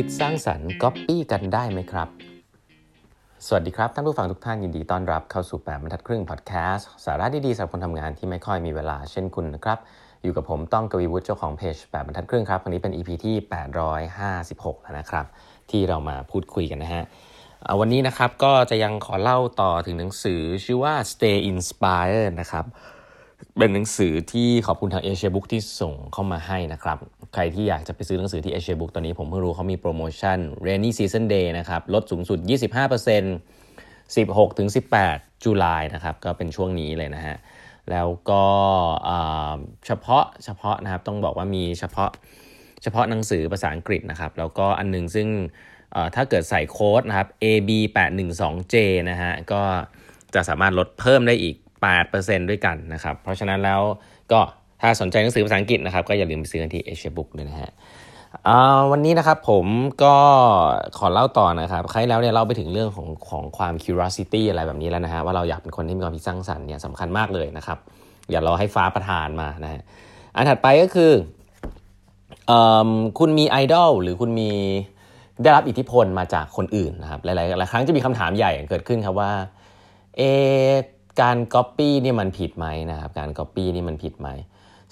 คิดสร้างสรรค์ก๊อปปี้กันได้ไหมครับ สวัสดีครับ ท่านผู้ฟังทุกท่านยินดีต้อนรับเข้าสู่8บรรทัดครึ่งพอดแคสต์สาระดีๆสำหรับคนทำงานที่ไม่ค่อยมีเวลาเช่นคุณนะครับ อยู่กับผมต้องกวีวุฒิเจ้าของเพจ8บรรทัดครึ่งครับวันนี้เป็น EP ที่ 856 แล้วนะครับ ที่เรามาพูดคุยกันนะฮะวันนี้นะครับก็จะยังขอเล่าต่อถึงหนังสือชื่อว่า Stay Inspired นะครับ เป็นหนังสือที่ขอบคุณทางเอเชียบุ๊กที่ส่งเข้ามาให้นะครับ ใครที่อยากจะไปซื้อหนังสือที่เอเชียบุ๊กตอนนี้ผมเพิ่งรู้เขามีโปรโมชั่น Rainy Season Day นะครับ ลดสูงสุด 25% 16ถึง18 จุลายนะครับ ก็เป็นช่วงนี้เลยนะฮะ แล้วก็เฉพาะเฉพาะนะครับ ต้องบอกว่ามีเฉพาะเฉพาะหนังสือภาษาอังกฤษนะครับ แล้วก็อันนึงซึ่งถ้าเกิดใส่โค้ดนะครับ AB 8 1 2 J นะฮะ ก็จะสามารถลดเพิ่มได้อีก 8%ด้วยกันนะครับ เพราะฉะนั้นแล้วก็ถ้าสนใจหนังสือภาษาอังกฤษนะครับ ก็อย่าลืมไปซื้อกันที่เอเชียบุ๊กเลยนะฮะวันนี้นะครับผมก็ขอเล่าต่อนะครับใครแล้วเนี่ยเล่าไปถึงเรื่องของของความ curiosity อะไรแบบนี้แล้วนะฮะว่าเราอยากเป็นคนที่มีความคิดสร้างสรรค์เนี่ยสำคัญมากเลยนะครับ อย่ารอให้ฟ้าประทานมานะฮะอันถัดไปก็คืออคุณมีไอดอลหรือคุณมีได้รับอิทธิพลมาจากคนอื่นนะครับหลายๆหลายครั้งจะมีคำถามใหญ่เกิดขึ้นครับว่าเอ การ Copy นี่มันผิดไหมนะครับการ Copy นี่มันผิดไหม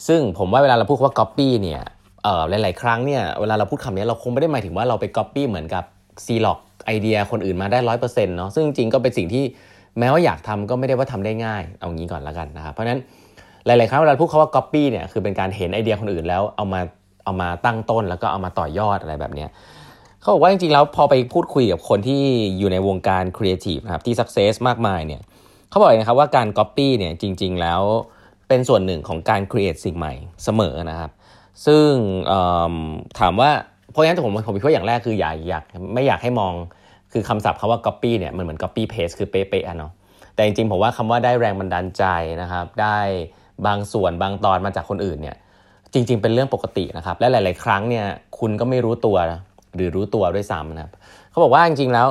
ซึ่งผมว่าเวลาเราพูดว่า Copy เนี่ยเอ่อหลาย ๆ ครั้งเนี่ยเวลาเราพูดคำนี้เราคงไม่ได้หมายถึงว่าเราไป Copy เหมือนกับซีล็อกไอเดียคนอื่นมาได้ร้อยเปอร์เซ็นต์เนาะซึ่งจริงก็เป็นสิ่งที่แม้ว่าอยากทำก็ไม่ได้ว่าทำได้ง่าย เอางี้ก่อนละกันนะครับเพราะฉะนั้นหลาย ๆ ครั้งเวลาพูดคาว่า Copy เนี่ยคือเป็นการเห็นไอเดียคนอื่นแล้วเอามาเอามาตั้งต้นแล้วก็เอามาต่อยอดอะไรแบบนี้เขาบอกว่าจริง ๆ แล้วพอไปพูดคุยกับคนที่อยู่ในวงการครีเอทีฟนะครับที่ success มากมายเนี่ย เขาบอกนะครับว่าการ Copy เนี่ยจริง ๆ แล้วเป็นส่วนหนึ่งของการ create สิ่งใหม่เสมอนะครับ ซึ่งถามว่าเพราะฉะนั้นผมผมคิดว่าอย่างแรกคืออยากอยากไม่อยากให้มองคือคำศัพท์คำว่า copy เนี่ยมันเหมือน copy paste คือเป๊ะๆเนาะแต่จริงๆผมว่าคำว่าได้แรงบันดาลใจนะครับ ได้บางส่วนบางตอนมาจากคนอื่นเนี่ยจริง ๆ เป็นเรื่องปกตินะครับและหลาย ๆ ครั้งเนี่ยคุณก็ไม่รู้ตัวหรือรู้ตัวด้วยซ้ำนะครับเขาบอกว่าจริงๆแล้ว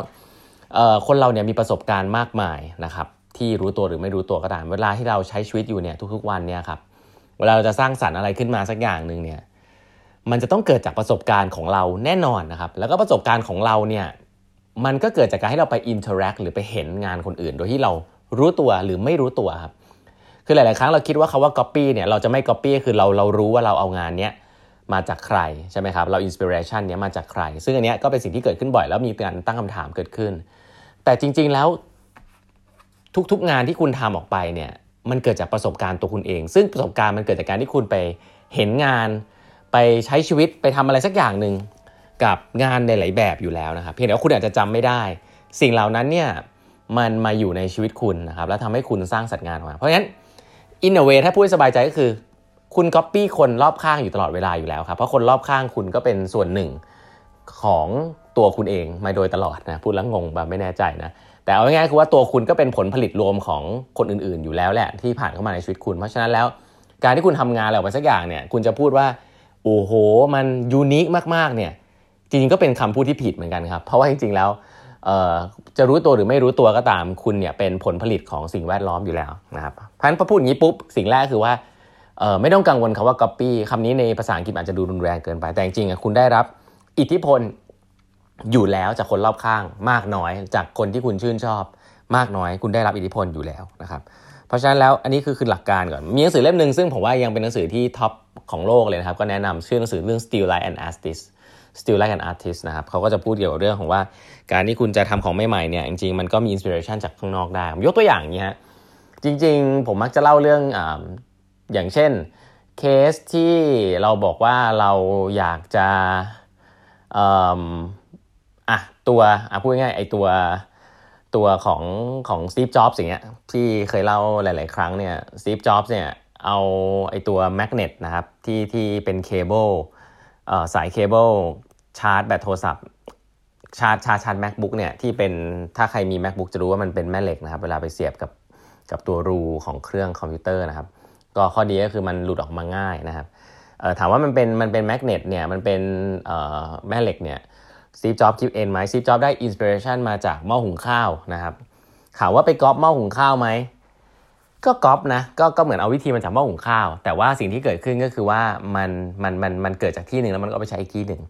คนเราเนี่ยมีประสบการณ์มากมายนะครับ ที่รู้ตัวหรือไม่รู้ตัวก็ตาม เวลาที่เราใช้ชีวิตอยู่เนี่ยทุก ๆ วันเนี่ยครับเวลาเราจะสร้างสรรค์อะไรขึ้นมาสักอย่างหนึ่งเนี่ยมันจะต้องเกิดจากประสบการณ์ของเราแน่นอนนะครับ แล้วก็ประสบการณ์ของเราเนี่ยมันก็เกิดจากการให้เราไป interact หรือไปเห็นงานคนอื่น โดยที่เรารู้ตัวหรือไม่รู้ตัวครับคือหลาย ๆ ครั้งเราคิดว่าคำว่า copy เนี่ยเราจะไม่ copy คือเราเรารู้ว่าเราเอางานเนี้ยมาจากใครใช่ไหมครับเราอินสปิเรชันเนี้ยมาจากใคร ซึ่งอันเนี้ยก็เป็นสิ่งที่เกิดขึ้นบ่อยแล้วมีการตั้งคำถามเกิดขึ้น แต่จริง ๆ แล้ว ทุกๆงานที่คุณทำออกไปเนี่ยมันเกิดจากประสบการณ์ตัวคุณเอง ซึ่งประสบการณ์มันเกิดจากการที่คุณไปเห็นงานไปใช้ชีวิตไปทำอะไรสักอย่างหนึ่งกับงานในหลายแบบอยู่แล้วนะครับเพียงแต่ว่าคุณอาจจะจำไม่ได้ สิ่งเหล่านั้นเนี่ยมันมาอยู่ในชีวิตคุณนะครับแล้วทำให้คุณสร้างสัตว์งานออกมาเพราะฉะนั้นin a way ถ้าพูดสบายใจก็คือ คุณก๊อปปี้คนรอบข้างอยู่ตลอดเวลาอยู่แล้วครับเพราะคนรอบข้างคุณก็เป็นส่วนหนึ่งของตัวคุณเองมาโดยตลอดนะพูดแล้วงงแบบไม่แน่ใจนะ แต่เอาง่ายๆคือว่าตัวคุณก็เป็นผลผลิตรวมของคนอื่นๆ อยู่แล้วแหละที่ผ่านเข้ามาในชีวิตคุณ เพราะฉะนั้นแล้วการที่คุณทำงานอะไรออกมาสักอย่างเนี่ยคุณจะพูดว่าโอ้โห มัน unique มากๆเนี่ยจริงๆก็เป็นคำพูดที่ผิดเหมือนกันครับ เพราะว่าจริงๆแล้วจะรู้ตัวหรือไม่รู้ตัวก็ตามคุณเนี่ยเป็นผลผลิตของสิ่งแวดล้อมอยู่แล้วนะครับเพราะฉะนั้นพอพูดอย่างนี้ปุ๊บสิ่งแรกคือว่าไม่ต้องกังวลคำว่า copy คำนี้ในภาษาอังกฤษอาจจะดูรุนแรงเกินไปแต่จริงๆคุณได้รับอิทธิพล อยู่แล้วจากคนรอบข้างมากน้อย จากคนที่คุณชื่นชอบ มากน้อยคุณได้รับอิทธิพลอยู่แล้วนะครับเพราะฉะนั้นแล้วอันนี้คือคือหลักการก่อน มีหนังสือเล่มหนึ่งซึ่งผมว่ายังเป็นหนังสือที่ top ของโลกเลยนะครับ ก็แนะนำชื่อหนังสือเรื่อง Steal Like an Artist Steal Like an Artist นะครับเขาก็จะพูดเกี่ยวกับเรื่องของว่า การที่คุณจะทำของใหม่ๆเนี่ยจริงๆมันก็มี inspiration จากข้างนอกได้ผมยกตัวอย่างนี้ฮะจริงๆ ผมมักจะเล่าเรื่องออย่างเช่นเคสที่เราบอกว่าเราอยากจะ อะตัวอะพูดง่ายไอตัวตัวของของสตีฟจ็อบส์อย่างเงี้ยที่เคยเล่าหลาย ๆ ครั้งเนี่ยสตีฟจ็อบส์เนี่ยเอาไอตัว magnet นะครับที่ที่เป็นเคเบิลเอ่อสายเคเบิลชาร์จแบตโทรศัพท์ชาร์จชาร์จชาร์จ macbook เนี่ยที่เป็นถ้าใครมี macbook จะรู้ว่ามันเป็นแม่เหล็กนะครับ เวลาไปเสียบกับกับตัวรูของเครื่องคอมพิวเตอร์นะครับ ก็ข้อดีก็คือมันหลุดออกมาง่ายนะครับถามว่ามันเป็นมันเป็น magnet เนี่ยมันเป็นแม่เหล็กเนี่ย สตีฟจ็อบส์คิดเองไหมสตีฟจ็อบส์ได้ inspiration มาจากหม้อหุงข้าวนะครับถามว่าไปก๊อปหม้อหุงข้าวไหมก็ก๊อปนะก็ก็เหมือนเอาวิธีมาจากหม้อหุงข้าว แต่ว่าสิ่งที่เกิดขึ้นก็คือว่ามันมันมันมันเกิดจากที่หนึ่งแล้วมันก็ไปใช้อีกที่หนึ่ง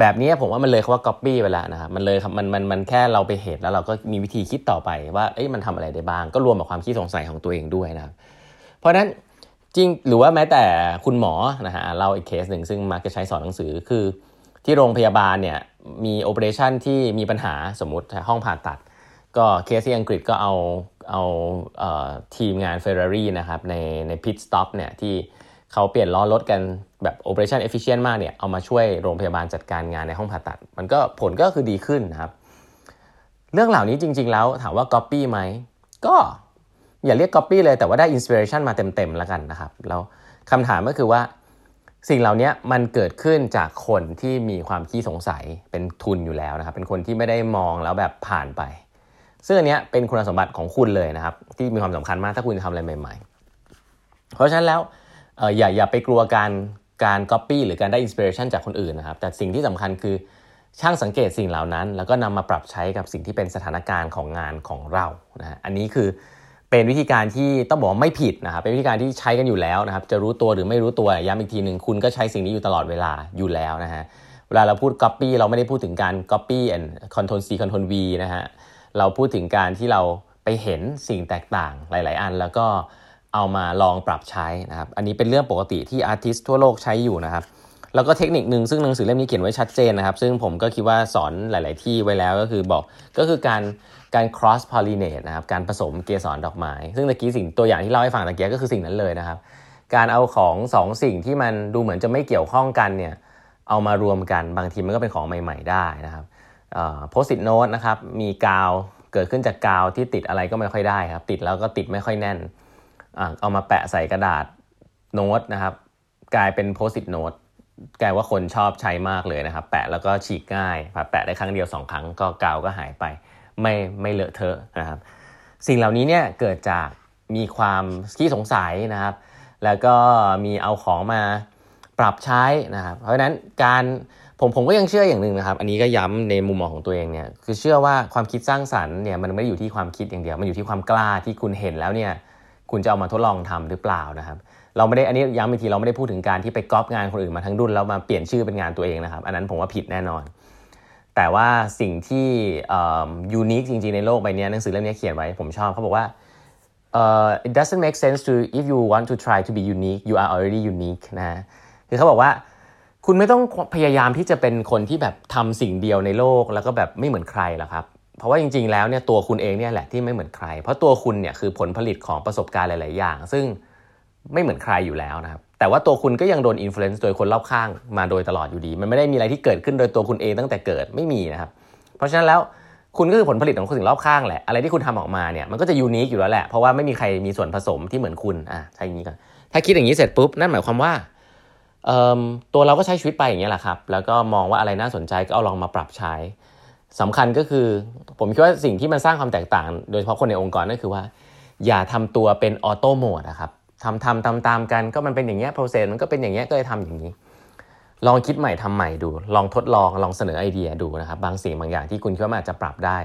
แบบนี้ผมว่ามันเลยคำว่า copy ไปแล้วนะครับมันเลยมันมันมันแค่เราไปเห็นแล้วเราก็มีวิธีคิดต่อไปว่าเอ้ยมันทำอะไรได้บ้าง ก็รวมกับความคิดสงสัยของตัวเองด้วยนะครับเพราะฉะนั้นจริงหรือว่าแม้แต่คุณหมอนะฮะเราอีกเคสหนึ่งซึ่งมักจะใช้สอนหนังสือคือที่โรงพยาบาลเนี่ย มี operation ที่มีปัญหาสมมติห้องผ่าตัด ก็เคสที่อังกฤษก็เอาเอาเออทีมงาน Ferrari นะครับในใน pit stop เนี่ยที่เขาเปลี่ยนล้อรถกันแบบ operation efficient มากเนี่ยเอามาช่วยโรงพยาบาลจัดการงานในห้องผ่าตัด มันก็ผลก็คือดีขึ้นนะครับ เรื่องเหล่านี้จริง ๆ แล้วถามว่า copy ไหมก็อย่าเรียก copy เลยแต่ว่าได้ inspiration มาเต็มๆแล้วกันนะครับแล้วคำถามก็คือว่า สิ่งเหล่านี้มันเกิดขึ้นจากคนที่มีความขี้สงสัยเป็นทุนอยู่แล้วนะครับ เป็นคนที่ไม่ได้มองแล้วแบบผ่านไป ซึ่งอันนี้เป็นคุณสมบัติของคุณเลยนะครับ ที่มีความสำคัญมากถ้าคุณจะทำอะไรใหม่ ๆ เพราะฉะนั้นแล้วอย่าอย่าไปกลัวการการ copy หรือการได้ inspiration จากคนอื่นนะครับ แต่สิ่งที่สำคัญคือช่างสังเกตสิ่งเหล่านั้น แล้วก็นำมาปรับใช้กับสิ่งที่เป็นสถานการณ์ของงานของเรานะฮะอันนี้คือ เป็นวิธีการที่ต้องบอกไม่ผิดนะครับเป็นวิธีการที่ใช้กันอยู่แล้วนะครับจะรู้ตัวหรือไม่รู้ตัวย้ำอีกทีหนึ่งคุณก็ใช้สิ่งนี้อยู่ตลอดเวลาอยู่แล้วนะฮะเวลาเราพูด copy เราไม่ได้พูดถึงการ copy and control C control V นะฮะเราพูดถึงการที่เราไปเห็นสิ่งแตกต่างหลาย ๆ อัน แล้วก็เอามาลองปรับใช้นะครับอันนี้เป็นเรื่องปกติที่อาร์ติสทั่วโลกใช้อยู่นะครับ แล้วก็เทคนิคหนึ่งซึ่งหนังสือเล่มนี้เขียนไว้ชัดเจนนะครับ ซึ่งผมก็คิดว่าสอนหลาย ๆ ที่ไว้แล้วก็คือบอกก็คือการการ cross pollinate นะครับการผสมเกสรดอกไม้ ซึ่งตะกี้สิ่งตัวอย่างที่เล่าให้ฟังตะกี้ก็คือสิ่งนั้นเลยนะครับ การเอาของ2สสิ่งที่มันดูเหมือนจะไม่เกี่ยวข้องกันเนี่ยเอามารวมกันบางทีมันก็เป็นของใหม่ ๆ ได้นะครับโพสติดโน้ตนะครับมีกาวเกิดขึ้นจากกาวที่ติดอะไรก็ไม่ค่อยได้ครับ ติดแล้วก็ติดไม่ค่อยแน่นเอามาแปะใส่กระดาษโน้ตนะครับกลายเป็นโพสติดโน้ต กลายว่าคนชอบใช้มากเลยนะครับ แปะแล้วก็ฉีกง่ายแปะได้ครั้งเดียว 2 ครั้งก็กาวก็หายไป ไม่ไม่เลอะเทอะนะครับ สิ่งเหล่านี้เนี่ยเกิดจากมีความขี้สงสัยนะครับ แล้วก็มีเอาของมาปรับใช้นะครับ เพราะฉะนั้นการผมผมก็ยังเชื่ออย่างหนึ่งนะครับ อันนี้ก็ย้ำในมุมมองของตัวเองเนี่ยคือเชื่อว่าความคิดสร้างสรรค์เนี่ยมันไม่ได้อยู่ที่ความคิดอย่างเดียว มันอยู่ที่ความกล้าที่คุณเห็นแล้วเนี่ย คุณจะเอามาทดลองทำหรือเปล่านะครับ เราไม่ได้อันนี้ย้ำอีกทีเราไม่ได้พูดถึงการที่ไปก๊อปงานคนอื่นมาทั้งรุ่นแล้วมาเปลี่ยนชื่อเป็นงานตัวเองนะครับ อันนั้นผมว่าผิดแน่นอน แต่ว่าสิ่งที่ยูนิคจริงๆในโลกใบนี้หนังสือเล่มนี้เขียนไว้ผมชอบเขาบอกว่า uh, it doesn't make sense to if you want to try to be unique you are already unique นะคือเขาบอกว่าคุณไม่ต้องพยายามที่จะเป็นคนที่แบบทำสิ่งเดียวในโลกแล้วก็แบบไม่เหมือนใครหรอกครับ เพราะว่าจริง ๆ แล้วเนี่ยตัวคุณเองเนี่ยแหละที่ไม่เหมือนใคร เพราะตัวคุณเนี่ยคือผลผลิตของประสบการณ์หลาย ๆ อย่าง ซึ่งไม่เหมือนใครอยู่แล้วนะครับแต่ว่าตัวคุณก็ยังโดน influence โดยคนรอบข้างมาโดยตลอดอยู่ดี มันไม่ได้มีอะไรที่เกิดขึ้นโดยตัวคุณเองตั้งแต่เกิดไม่มีนะครับ เพราะฉะนั้นแล้วคุณก็คือผลผลิตของคนสิ่งรอบข้างแหละ อะไรที่คุณทำออกมาเนี่ยมันก็จะ unique อยู่แล้วแหละ เพราะว่าไม่มีใครมีส่วนผสมที่เหมือนคุณอะใช่อย่างนี้ก่อนถ้าคิดอย่างนี้เสร็จปุ๊บนั่นหมายความว่าตัวเราก็ใช้ชีวิตไปอย่างนี้แหละครับ แล้วก็มองว่าอะไรน่าสนใจก็เอาลองมาปรับใช้ สำคัญก็คือ ผมคิดว่าสิ่งที่มันสร้างความแตกต่าง โดยเฉพาะคนในองค์กรนั่นคือว่า อย่าทำตัวเป็น auto mode นะครับทำทำตามตามกันก็มันเป็นอย่างเงี้ย process มันก็เป็นอย่างเงี้ยก็เลยทำอย่างนี้ ลองคิดใหม่ทำใหม่ดู ลองทดลองลองเสนอไอเดียดูนะครับบางสิ่งบางอย่างที่คุณคิดว่ามันอาจจะปรับได้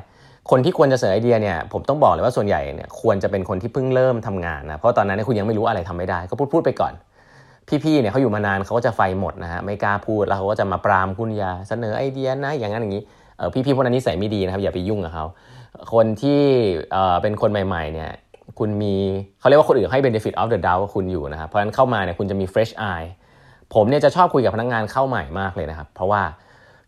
คนที่ควรจะเสนอไอเดียเนี่ยผมต้องบอกเลยว่าส่วนใหญ่เนี่ยควรจะเป็นคนที่เพิ่งเริ่มทำงานนะเพราะตอนนั้นคุณยังไม่รู้อะไรทำไม่ได้ ก็พูดพูดไปก่อนพี่ๆเนี่ยเขาอยู่มานานเขาก็จะไฟหมดนะฮะไม่กล้าพูดแล้วเขาก็จะมาปรามคุณอย่าเสนอไอเดียนะอย่างนั้นอย่างนี้ พี่ๆพวกนั้นนิสัยไม่ดีนะครับอย่าไปยุ่งกับเขาคนที่เป็นคนใหม่ๆเนี่ยคุณมีเขาเรียกว่าคนอื่นให้ benefit of the doubt คุณอยู่นะครับเพราะฉะนั้นเข้ามาเนี่ยคุณจะมี fresh eye ผมเนี่ยจะชอบคุยกับพนักงานเข้าใหม่มากเลยนะครับ เพราะว่า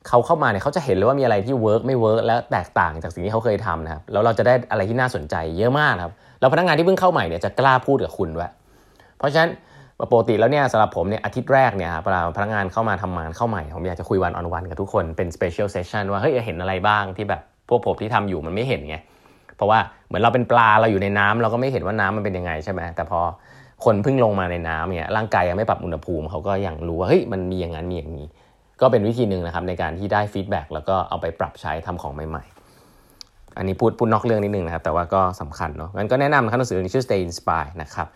เขาเข้ามาเนี่ยเขาจะเห็นเลยว่ามีอะไรที่ work ไม่ work และแตกต่างจากสิ่งที่เขาเคยทำนะครับแล้วเราจะได้อะไรที่น่าสนใจเยอะมากครับแล้วพนักงานที่เพิ่งเข้าใหม่เนี่ยจะกล้าพูดกับคุณด้วยเพราะฉะนั้น ปกติแล้วเนี่ยสำหรับผมเนี่ยอาทิตย์แรกเนี่ยครับเวลาพนักงานเข้ามาทำงานเข้าใหม่ ผมอยากจะคุย one on one กับทุกคนเป็น special session ว่าเฮ้ยเห็นอะไรบ้างที่แบบพวกผมที่ทำอยู่มันไม่เห็นไงเพราะว่าเหมือนเราเป็นปลาเราอยู่ในน้ำเราก็ไม่เห็นว่าน้ำมันเป็นยังไงใช่ไหมแต่พอคนเพิ่งลงมาในน้ำเนี่ยร่างกายยังไม่ปรับอุณหภูมิเขาก็ยังรู้ว่าเฮ้ยมันมีอย่างนั้นมีอย่างนี้ ก็เป็นวิธีหนึ่งนะครับในการที่ได้ feedback แล้วก็เอาไปปรับใช้ทำของใหม่ ๆ อันนี้พูดพูดนอกเรื่องนิดนึงนะครับแต่ว่าก็สำคัญเนาะงั้นก็แนะนำนะครับหนังสือชื่อ Stay Inspired นะครับ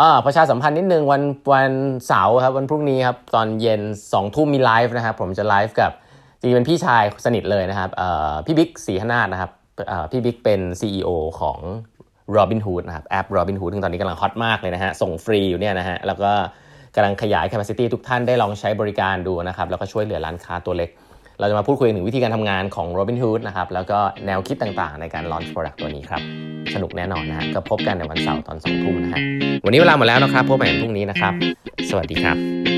อ่าประชาสัมพันธ์นิดนึงวันวันเสาร์ครับวันพรุ่งนี้ครับตอนเย็น2องทุ่มมีไลฟ์นะครับผมจะไลฟ์กับจริงเป็นพี่ชายสนิทเลยนะครับพี่บิ๊กสีหนาทนะครับพี่บิ๊กเป็น CEO ของ Robinhood นะครับแอป Robinhood ซึ่งตอนนี้กำลัง hot มากเลยนะฮะส่งฟรีอยู่เนี่ยนะฮะแล้วก็กำลังขยาย capacity ทุกท่านได้ลองใช้บริการดูนะครับแล้วก็ช่วยเหลือร้านค้าตัวเล็ก เราจะมาพูดคุยถึงวิธีการทำงานของ Robinhood นะครับ แล้วก็แนวคิดต่างๆ ในการ launch product ตัวนี้ครับ สนุกแน่นอนนะฮะก็พบกันในวันเสาร์ตอน2ทุ่มนะฮะ วันนี้เวลาหมดแล้วนะครับ พบกันพรุ่งนี้นะครับ สวัสดีครับ